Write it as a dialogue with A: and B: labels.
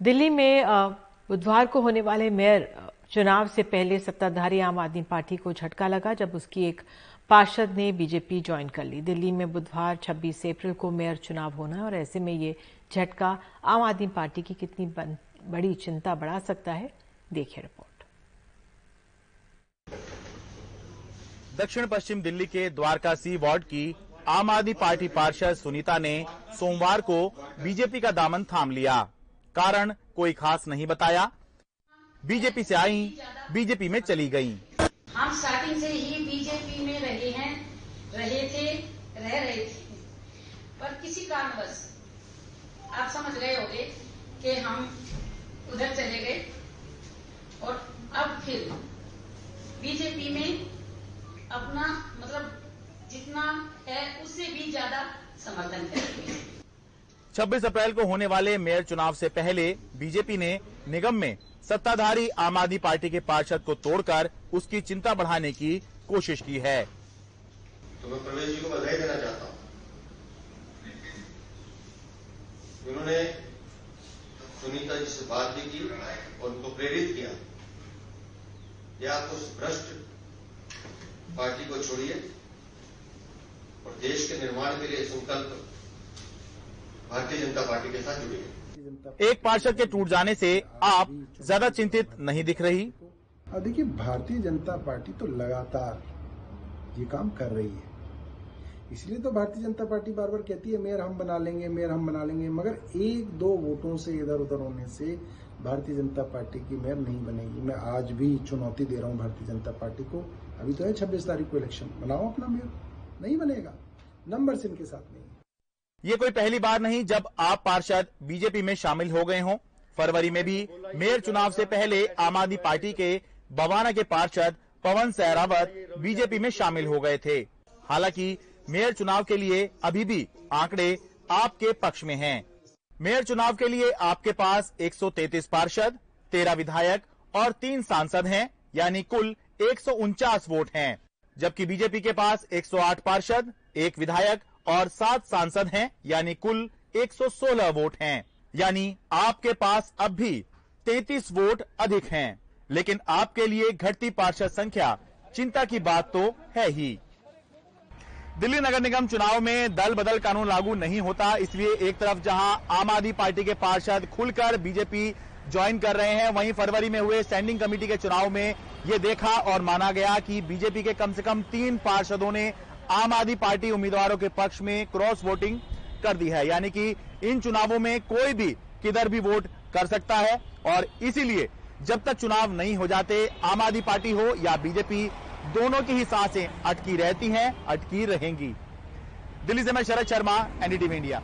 A: दिल्ली में बुधवार को होने वाले मेयर चुनाव से पहले सत्ताधारी आम आदमी पार्टी को झटका लगा, जब उसकी एक पार्षद ने बीजेपी ज्वाइन कर ली। दिल्ली में बुधवार 26 अप्रैल को मेयर चुनाव होना है और ऐसे में ये झटका आम आदमी पार्टी की कितनी बड़ी चिंता बढ़ा सकता है? देखिए रिपोर्ट।
B: दक्षिण पश्चिम दिल्ली के द्वारका सी वार्ड की आम आदमी पार्टी पार्षद सुनीता ने सोमवार को बीजेपी का दामन थाम लिया। कारण कोई खास नहीं बताया। बीजेपी से आई, बीजेपी में चली गई।
C: हम स्टार्टिंग से ही बीजेपी में रहे हैं, रहे थे, रह रहे थे। पर किसी कारणवश, आप समझ गए होंगे कि हम उधर चले गए। और अब फिर बीजेपी में अपना मतलब जितना है, उससे भी ज़्यादा समर्थन करेंगे।
B: 26 अप्रैल को होने वाले मेयर चुनाव से पहले बीजेपी ने निगम में सत्ताधारी आम आदमी पार्टी के पार्षद को तोड़कर उसकी चिंता बढ़ाने की कोशिश की है।
D: तो मैं प्रवेश जी को बधाई देना चाहता हूँ। उन्होंने सुनीता जी से बात भी की और उनको प्रेरित किया या आप उस भ्रष्ट पार्टी को छोड़िए और देश के निर्माण के लिए संकल्प भारतीय जनता पार्टी के साथ जुड़ी है
B: एक पार्षद के टूट जाने से आप ज़्यादा चिंतित नहीं दिख रही?
E: अब देखिए भारतीय जनता पार्टी तो लगातार ये काम कर रही है। इसलिए तो भारतीय जनता पार्टी बार बार कहती है मेयर हम बना लेंगे मेयर हम बना लेंगे। मगर एक दो वोटों से इधर उधर होने से भारतीय जनता पार्टी की मेयर नहीं बनेगी। मैं आज भी चुनौती दे रहा हूँ भारतीय जनता पार्टी को। अभी तो है छब्बीस तारीख को इलेक्शन। बनाओ अपना मेयर। नहीं बनेगा। नंबर इनके साथ नहीं।
B: ये कोई पहली बार नहीं जब आप पार्षद बीजेपी में शामिल हो गए हों। फरवरी में भी मेयर चुनाव से पहले आम आदमी पार्टी के बवाना के पार्षद पवन सहरावत बीजेपी में शामिल हो गए थे। हालाँकि मेयर चुनाव के लिए अभी भी आंकड़े आपके पक्ष में हैं। मेयर चुनाव के लिए आपके पास 133 पार्षद 13 विधायक और तीन सांसद हैं, यानी कुल एक सौ उनचास वोट हैं। जबकि बीजेपी के पास 108 पार्षद, एक विधायक और सात सांसद हैं, यानी कुल 116 वोट हैं। यानी आपके पास अब भी 33 वोट अधिक हैं। लेकिन आपके लिए घटती पार्षद संख्या चिंता की बात तो है ही। दिल्ली नगर निगम चुनाव में दल बदल कानून लागू नहीं होता, इसलिए एक तरफ़ जहाँ आम आदमी पार्टी के पार्षद खुलकर बीजेपी ज्वाइन कर रहे हैं, वहीं फरवरी में हुए स्टैंडिंग कमेटी के चुनाव में ये देखा और माना गया कि बीजेपी के कम से कम तीन पार्षदों ने आम आदमी पार्टी उम्मीदवारों के पक्ष में क्रॉस वोटिंग कर दी है। यानी कि इन चुनावों में कोई भी किधर भी वोट कर सकता है और इसीलिए जब तक चुनाव नहीं हो जाते, आम आदमी पार्टी हो या बीजेपी, दोनों की ही साँसें अटकी रहती हैं, अटकी रहेंगी। दिल्ली से मैं शरद शर्मा, एनडीटीवी इंडिया।